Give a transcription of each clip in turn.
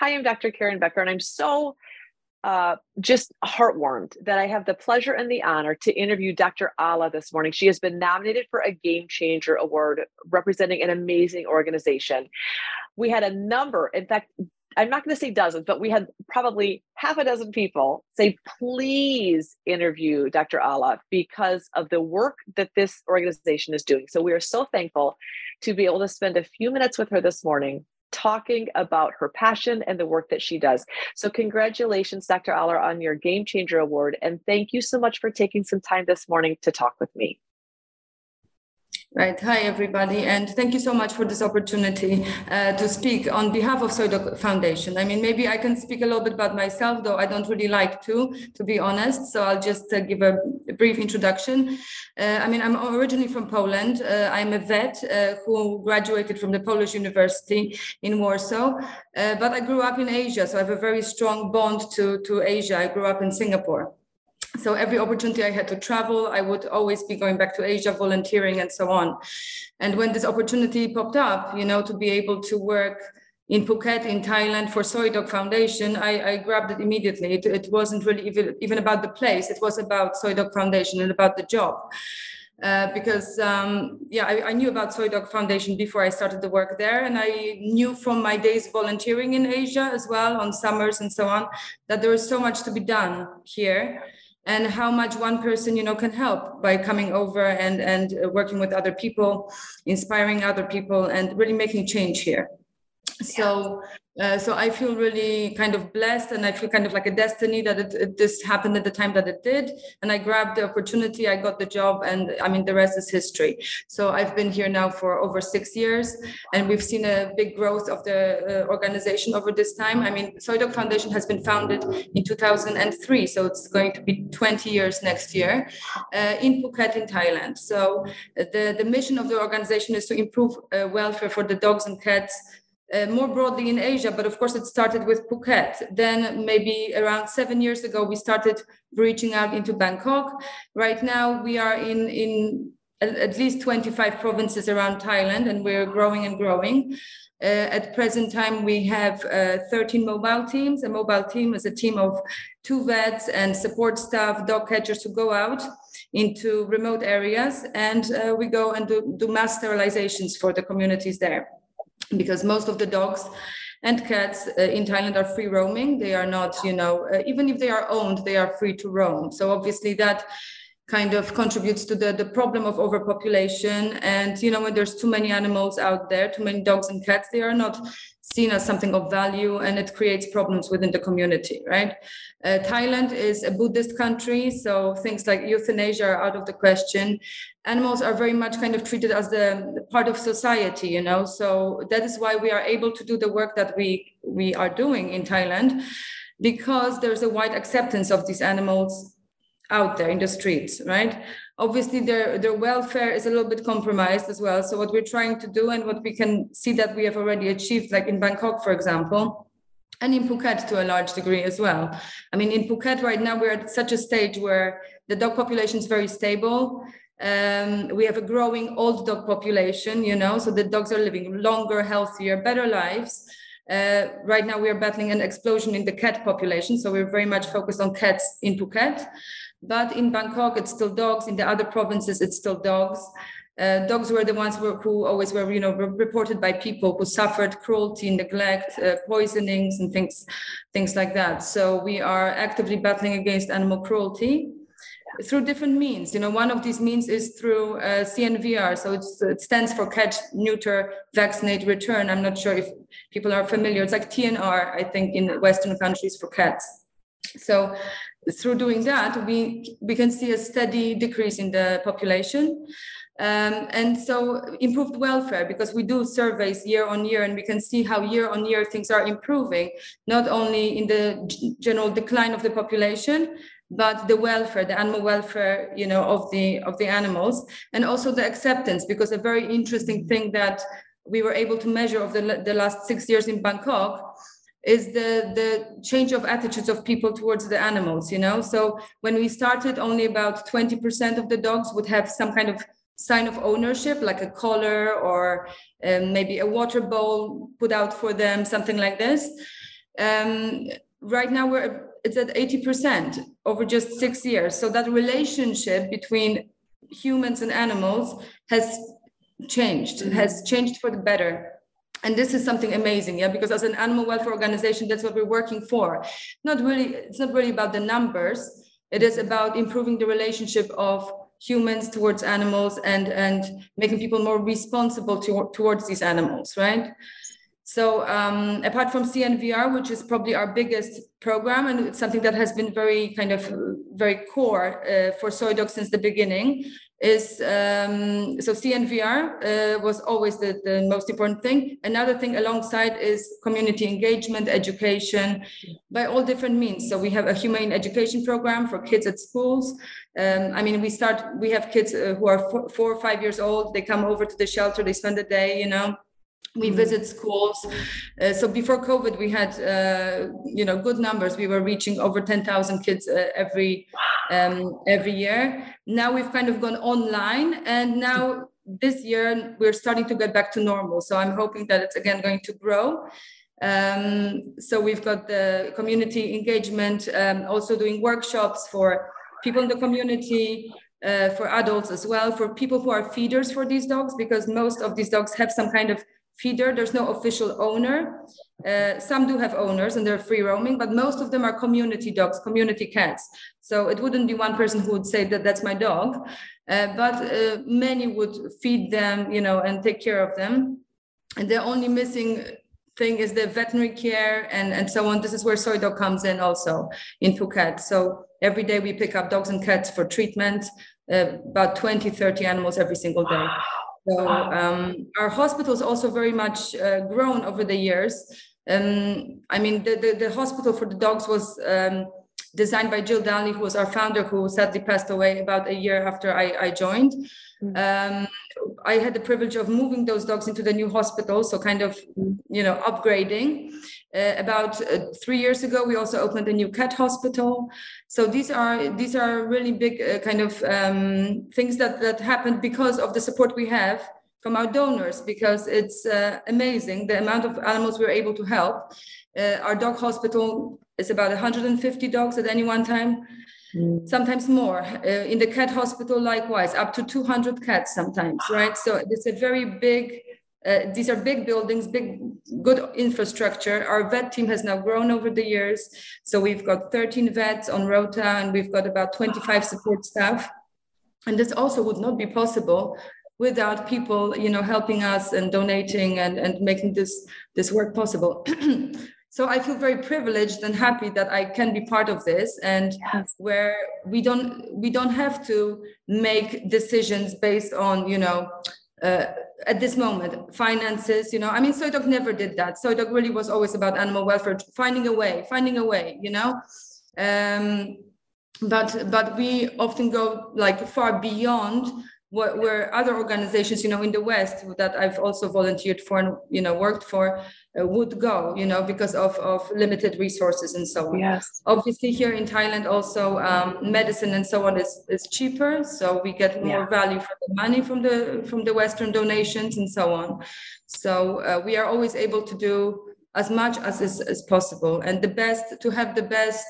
Hi, I'm Dr. Karen Becker, and I'm so uh, just heartwarmed that I have the pleasure and the honor to interview Dr. Ala this morning. She has been nominated for a Game Changer Award representing an amazing organization. We had a number, in fact, I'm not going to say dozens, but we had probably half a dozen people say, please interview Dr. Ala because of the work that this organization is doing. So we are so thankful to be able to spend a few minutes with her this morning talking about her passion and the work that she does. So, congratulations, Dr. Ala, on your Game Changer Award. And thank you so much for taking some time this morning to talk with me. Right. Hi, everybody. And thank you so much for this opportunity uh, to speak on behalf of Soi Dog Foundation. I mean, maybe I can speak a little bit about myself, though I don't really like to, to be honest. So I'll just uh, give a, a, brief introduction. Uh, I mean, I'm originally from Poland. Uh, I'm a vet uh, who graduated from the Polish University in Warsaw, uh, but I grew up in Asia. So I have a very strong bond to, to Asia. I grew up in Singapore so every opportunity i had to travel i would always be going back to asia volunteering and so on and when this opportunity popped up you know to be able to work in Phuket, in Thailand, for Soi Dog Foundation, I, I grabbed it immediately. It, it, wasn't really even, even about the place; it was about Soi Dog Foundation and about the job. Uh, because um, yeah, I, I, knew about Soi Dog Foundation before I started the work there, and I knew from my days volunteering in Asia as well on summers and so on that there was so much to be done here and how much one person you know can help by coming over and and uh, working with other people inspiring other people and really making change here. So uh, so I feel really kind of blessed, and I feel kind of like a destiny that it, it, this happened at the time that it did. And I grabbed the opportunity, I got the job, and I mean the rest is history. So I've been here now for over six years, and we've seen a big growth of the uh, organization over this time. I mean, Soi Dog Foundation has been founded in 2003, so it's going to be 20 years next year uh, in Phuket, in Thailand. So the the mission of the organization is to improve uh, welfare for the dogs and cats uh, more broadly in Asia, but of course it started with Phuket. Then maybe around seven years ago, we started reaching out into Bangkok. Right now we are in, in at least 25 provinces around Thailand and we're growing and growing. Uh, at present time, we have uh, 13 mobile teams. A mobile team is a team of two vets and support staff, dog catchers who go out into remote areas and uh, we go and do, do mass sterilizations for the communities there because most of the dogs and cats uh, in Thailand are free roaming. They are not, you know, uh, even if they are owned, they are free to roam. So obviously that kind of contributes to the, the problem of overpopulation. And, you know, when there's too many animals out there, too many dogs and cats, they are not seen as something of value and it creates problems within the community, right? Uh, Thailand is a Buddhist country, so things like euthanasia are out of the question. Animals are very much kind of treated as the, the part of society, you know. So that is why we are able to do the work that we we are doing in Thailand, because there's a wide acceptance of these animals out there in the streets, right? Obviously, their their welfare is a little bit compromised as well. So what we're trying to do and what we can see that we have already achieved, like in Bangkok, for example, and in Phuket to a large degree as well. I mean, in Phuket right now, we're at such a stage where the dog population is very stable. Um, we have a growing old dog population, you know, so the dogs are living longer, healthier, better lives. Uh, right now, we are battling an explosion in the cat population, so we're very much focused on cats in Phuket. But in Bangkok, it's still dogs. In the other provinces, it's still dogs. Uh, dogs were the ones who, who, always were, you know, reported by people who suffered cruelty, neglect, uh, poisonings, and things, things like that. So we are actively battling against animal cruelty through different means. You know, one of these means is through uh, CNVR. So it stands for catch, neuter, vaccinate, return. I'm not sure if people are familiar. It's like TNR, I think, in Western countries for cats. So through doing that, we, we can see a steady decrease in the population. Um, and so improved welfare because we do surveys year on year and we can see how year on year things are improving, not only in the general decline of the population, but the welfare, the animal welfare, you know, of the of the animals, and also the acceptance. Because a very interesting thing that we were able to measure of the, the last six years in Bangkok is the the change of attitudes of people towards the animals you know so when we started only about 20% of the dogs would have some kind of sign of ownership like a collar or um, maybe a water bowl put out for them something like this um, right now we're it's at 80% over just six years. So that relationship between humans and animals has changed, mm-hmm. has changed for the better. And this is something amazing, yeah, because as an animal welfare organization, that's what we're working for. Not really, it's not really about the numbers. It is about improving the relationship of humans towards animals and and making people more responsible to, towards these animals, right? So um, apart from CNVR, which is probably our biggest program, and it's something that has been very kind of very core uh, for SoiDog since the beginning, is um, so CNVR uh, was always the, the most important thing. Another thing alongside is community engagement, education, by all different means. So we have a humane education program for kids at schools. Um, I mean, we start. We have kids uh, who are four, four or five years old. They come over to the shelter. They spend the day, you know we mm-hmm. visit schools. Uh, so before covid we had uh, you know good numbers. We were reaching over 10,000 kids uh, every um, every year. Now we've kind of gone online and now this year we're starting to get back to normal. So i'm hoping that it's again going to grow. Um, so we've got the community engagement um, also doing workshops for people in the community uh, for adults as well for people who are feeders for these dogs because most of these dogs have some kind of feeder. There's no official owner. Uh, some do have owners and they're free roaming, but most of them are community dogs, community cats. So it wouldn't be one person who would say that that's my dog, uh, but uh, many would feed them, you know, and take care of them. And the only missing thing is the veterinary care and, and so on. This is where Soi Dog comes in also in Phuket. So every day we pick up dogs and cats for treatment, uh, about 20, 30 animals every single day. So um, our hospital is also very much uh, grown over the years. Um, I mean, the, the, the, hospital for the dogs was um, designed by Gill Dalley, who was our founder, who sadly passed away about a year after I, I joined. Mm-hmm. Um, I had the privilege of moving those dogs into the new hospital, so kind of, you know, upgrading. Uh, about uh, three years ago, we also opened a new cat hospital. So these are these are really big uh, kind of um, things that that happened because of the support we have from our donors. Because it's uh, amazing the amount of animals we're able to help. Uh, our dog hospital is about 150 dogs at any one time. Mm. Sometimes more. Uh, in the cat hospital, likewise, up to 200 cats sometimes, right? So it's a very big uh, these are big buildings, big, good infrastructure. Our vet team has now grown over the years. So we've got 13 vets on Rota and we've got about 25 support staff. And this also would not be possible without people, you know, helping us and donating and, and making this, this work possible. so I feel very privileged and happy that I can be part of this and yes. where we don't, we don't have to make decisions based on, you know, uh, at this moment finances you know. I mean soidog never did that. Soidog really was always about animal welfare finding a way finding a way you know. Um, but but we often go like far beyond where other organizations you know in the west that i've also volunteered for and you know worked for uh, would go, you know, because of, of limited resources and so on. Yes. Obviously, here in Thailand, also um, medicine and so on is, is cheaper, so we get more yeah. value for the money from the from the Western donations and so on. So uh, we are always able to do as much as is as possible, and the best to have the best,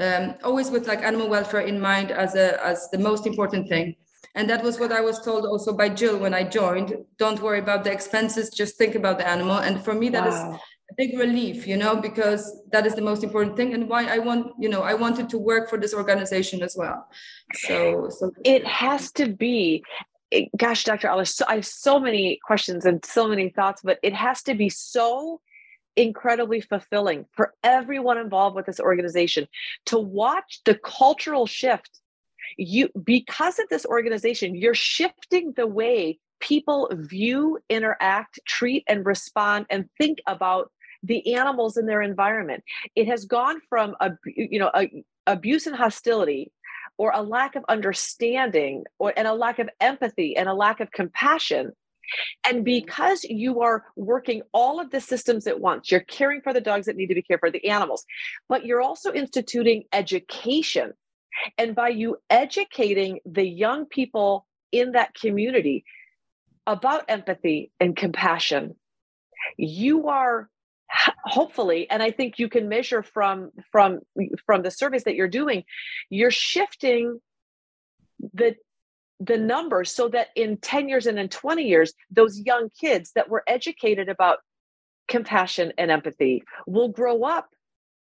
um, always with like animal welfare in mind as a as the most important thing and that was what I was told also by Gill when I joined. Don't worry about the expenses, just think about the animal. And for me, that wow. is a big relief, you know, because that is the most important thing and why I want, you know, I wanted to work for this organization as well. So, so it has to be gosh, Dr. Alice, so I have so many questions and so many thoughts, but it has to be so incredibly fulfilling for everyone involved with this organization to watch the cultural shift you because of this organization you're shifting the way people view interact treat and respond and think about the animals in their environment it has gone from a you know a, abuse and hostility or a lack of understanding or and a lack of empathy and a lack of compassion and mm-hmm. because you are working all of the systems at once, you're caring for the dogs that need to be cared for, the animals, but you're also instituting education and by you educating the young people in that community about empathy and compassion, you are hopefully and i think you can measure from from from the surveys that you're doing you're shifting the the numbers so that in 10 years and in 20 years those young kids that were educated about compassion and empathy will grow up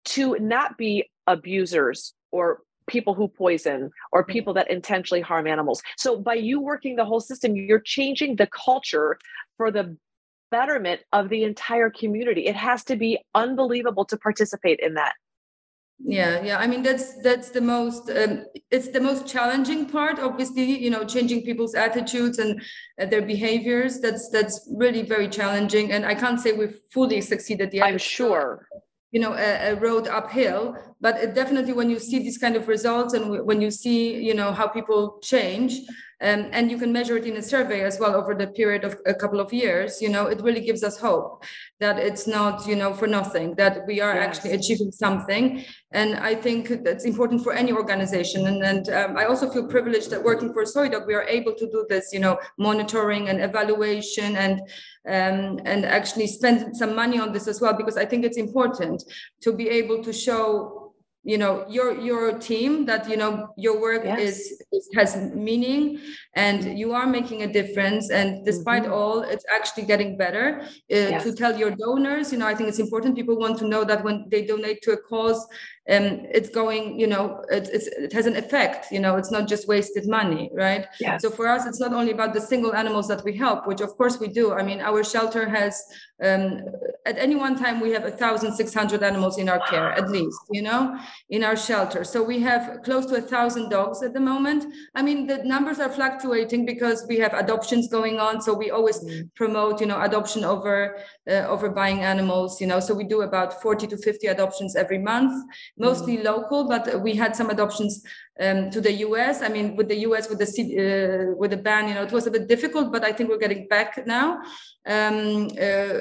to not be abusers or people who poison or mm-hmm. people that intentionally harm animals. So by you working the whole system, you're changing the culture for the betterment of the entire community. It has to be unbelievable to participate in that. Yeah, yeah. I mean, that's that's the most um, it's the most challenging part. Obviously, you know, changing people's attitudes and uh, their behaviors. That's that's really very challenging. And I can't say we've fully succeeded yet. I'm sure you know a, a, road uphill but definitely when you see these kind of results and when you see you know how people change um, and you can measure it in a survey as well over the period of a couple of years you know it really gives us hope that it's not you know for nothing that we are yes. actually achieving something and i think that's important for any organization and, and um, i also feel privileged that working for soidog we are able to do this you know monitoring and evaluation and um, and actually spend some money on this as well because i think it's important to be able to show you know your your team that you know your work yes. is, is, has meaning and you are making a difference and despite mm-hmm. all it's actually getting better uh, yes. to tell your donors you know i think it's important people want to know that when they donate to a cause um, it's going you know it, it has an effect you know it's not just wasted money right? Yes. so for us it's not only about the single animals that we help which of course we do. I mean our shelter has um, at any one time we have 1600 animals in our care at least you know in our shelter. So we have close to a thousand dogs at the moment. I mean the numbers are fluctuating because we have adoptions going on. So we always mm. promote you know adoption over uh, over buying animals you know. So we do about 40 to 50 adoptions every month mostly mm. local but we had some adoptions um, to the US. I mean, with the US, with the uh, with the ban, you know, it was a bit difficult, but I think we're getting back now. Um, uh,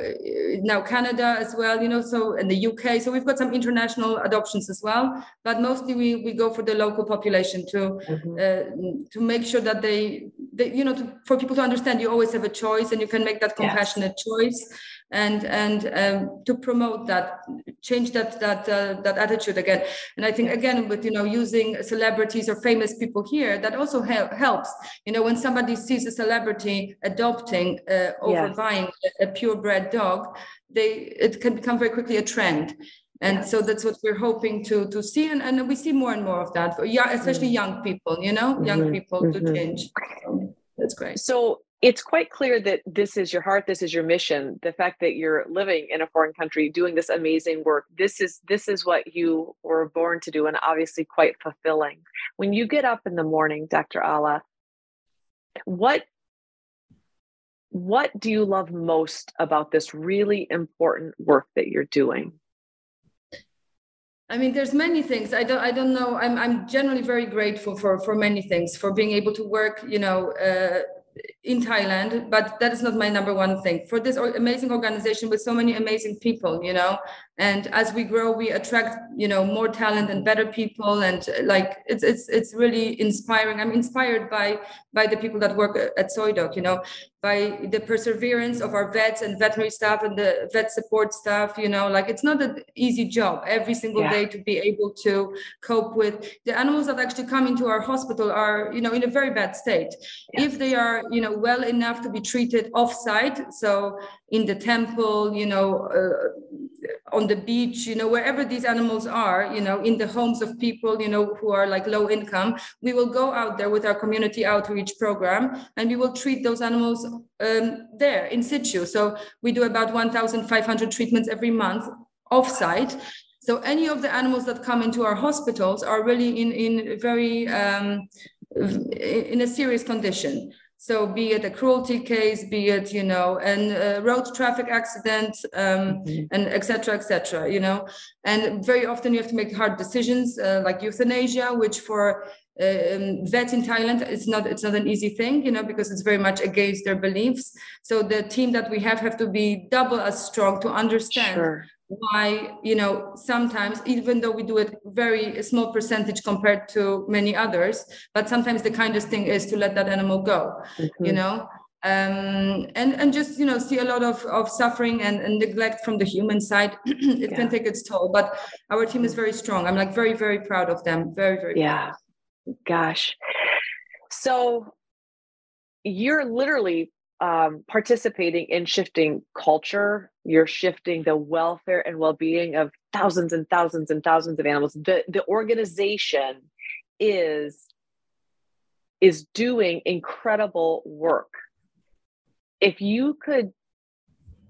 now Canada as well, you know, so in the UK. So we've got some international adoptions as well, but mostly we we go for the local population to mm-hmm. uh, to make sure that they, they you know, to, for people to understand you always have a choice and you can make that compassionate yes. choice and and um, to promote that change that that uh, that attitude again and i think again with you know using celebrities or famous people here that also helps you know when somebody sees a celebrity adopting uh, over yes. buying a, a purebred dog they it can become very quickly a trend and yes. so that's what we're hoping to to see and, and we see more and more of that for yeah especially mm-hmm. young people you know young mm-hmm. people mm-hmm. to change so that's great so it's quite clear that this is your heart this is your mission the fact that you're living in a foreign country doing this amazing work this is this is what you were born to do and obviously quite fulfilling when you get up in the morning dr ala what what do you love most about this really important work that you're doing I mean, there's many things. I don't. I don't know. I'm. I'm generally very grateful for for many things. For being able to work, you know, uh, in Thailand, but that is not my number one thing. For this amazing organization with so many amazing people, you know, and as we grow, we attract, you know, more talent and better people, and like it's it's it's really inspiring. I'm inspired by by the people that work at Soidog, you know, by the perseverance of our vets and veterinary staff and the vet support staff you know like it's not an easy job every single yeah. day to be able to cope with the animals that actually come into our hospital are you know in a very bad state yeah. if they are you know well enough to be treated off site so in the temple you know uh, on the beach you know wherever these animals are you know in the homes of people you know who are like low income we will go out there with our community outreach program and we will treat those animals um, there in situ so we do about 1500 treatments every month offsite. so any of the animals that come into our hospitals are really in in very um, in a serious condition so be it a cruelty case, be it, you know, and uh, road traffic accident, um, mm-hmm. and etc. etc. you know, and very often you have to make hard decisions uh, like euthanasia, which for um, vets in Thailand, it's not it's not an easy thing, you know, because it's very much against their beliefs. So the team that we have have to be double as strong to understand sure why you know sometimes even though we do it very small percentage compared to many others but sometimes the kindest thing is to let that animal go mm-hmm. you know um, and and just you know see a lot of of suffering and, and neglect from the human side it yeah. can take its toll but our team is very strong i'm like very very proud of them very very yeah proud. gosh so you're literally um, participating in shifting culture you're shifting the welfare and well-being of thousands and thousands and thousands of animals the the organization is is doing incredible work if you could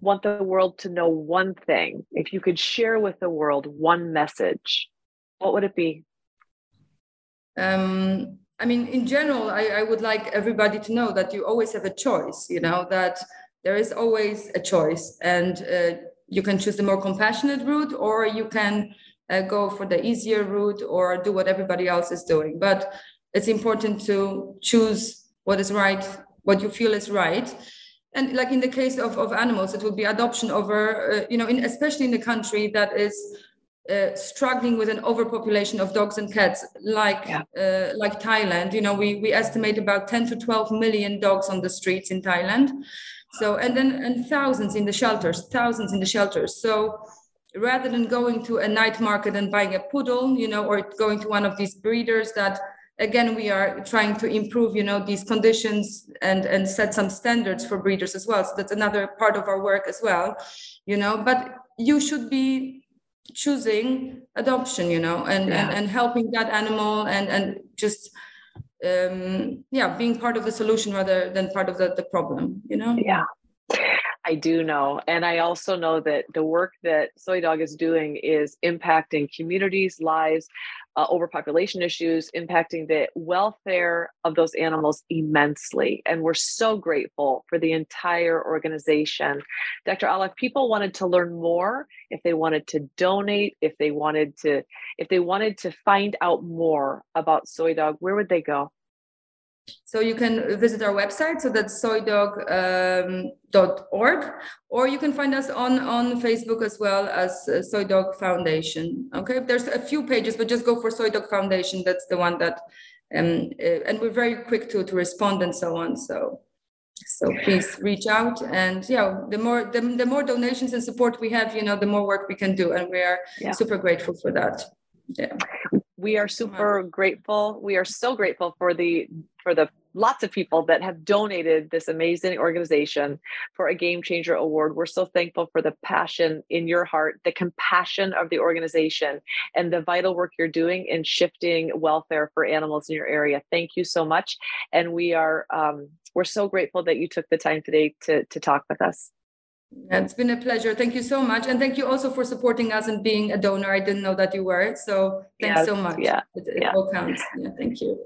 want the world to know one thing, if you could share with the world one message, what would it be? Um, I mean, in general, I, I would like everybody to know that you always have a choice, you know, that there is always a choice and uh, you can choose the more compassionate route or you can uh, go for the easier route or do what everybody else is doing. But it's important to choose what is right, what you feel is right and like in the case of, of animals it would be adoption over uh, you know in, especially in a country that is uh, struggling with an overpopulation of dogs and cats like yeah. uh, like Thailand you know we we estimate about 10 to 12 million dogs on the streets in Thailand so and then and thousands in the shelters thousands in the shelters. So rather than going to a night market and buying a poodle you know or going to one of these breeders that again we are trying to improve you know these conditions and and set some standards for breeders as well. So that's another part of our work as well you know. But you should be choosing adoption you know and yeah. and, and helping that animal and and just um yeah being part of the solution rather than part of the, the problem you know? Yeah I do know. And I also know that the work that Soi Dog is doing is impacting communities' lives, uh, overpopulation issues, impacting the welfare of those animals immensely. And we're so grateful for the entire organization. Dr. If people wanted to learn more, if they wanted to donate, if they wanted to, if they wanted to find out more about Soi Dog, where would they go? So you can visit our website, so that's soidog.org, um, or you can find us on, on Facebook as well as uh, Soi Dog Foundation. Okay, there's a few pages, but just go for Soi Dog Foundation. That's the one that, um, uh, and we're very quick to, to respond and so on. So, so please reach out and yeah, the more the, the more donations and support we have, you know, the more work we can do, and we are yeah. super grateful for that. Yeah we are super grateful we are so grateful for the for the lots of people that have donated this amazing organization for a game changer award we're so thankful for the passion in your heart the compassion of the organization and the vital work you're doing in shifting welfare for animals in your area thank you so much and we are um, we're so grateful that you took the time today to to talk with us it's been a pleasure. Thank you so much. And thank you also for supporting us and being a donor. I didn't know that you were. So thanks yes, so much. Yeah. It, it yeah. all counts. Yeah, thank you.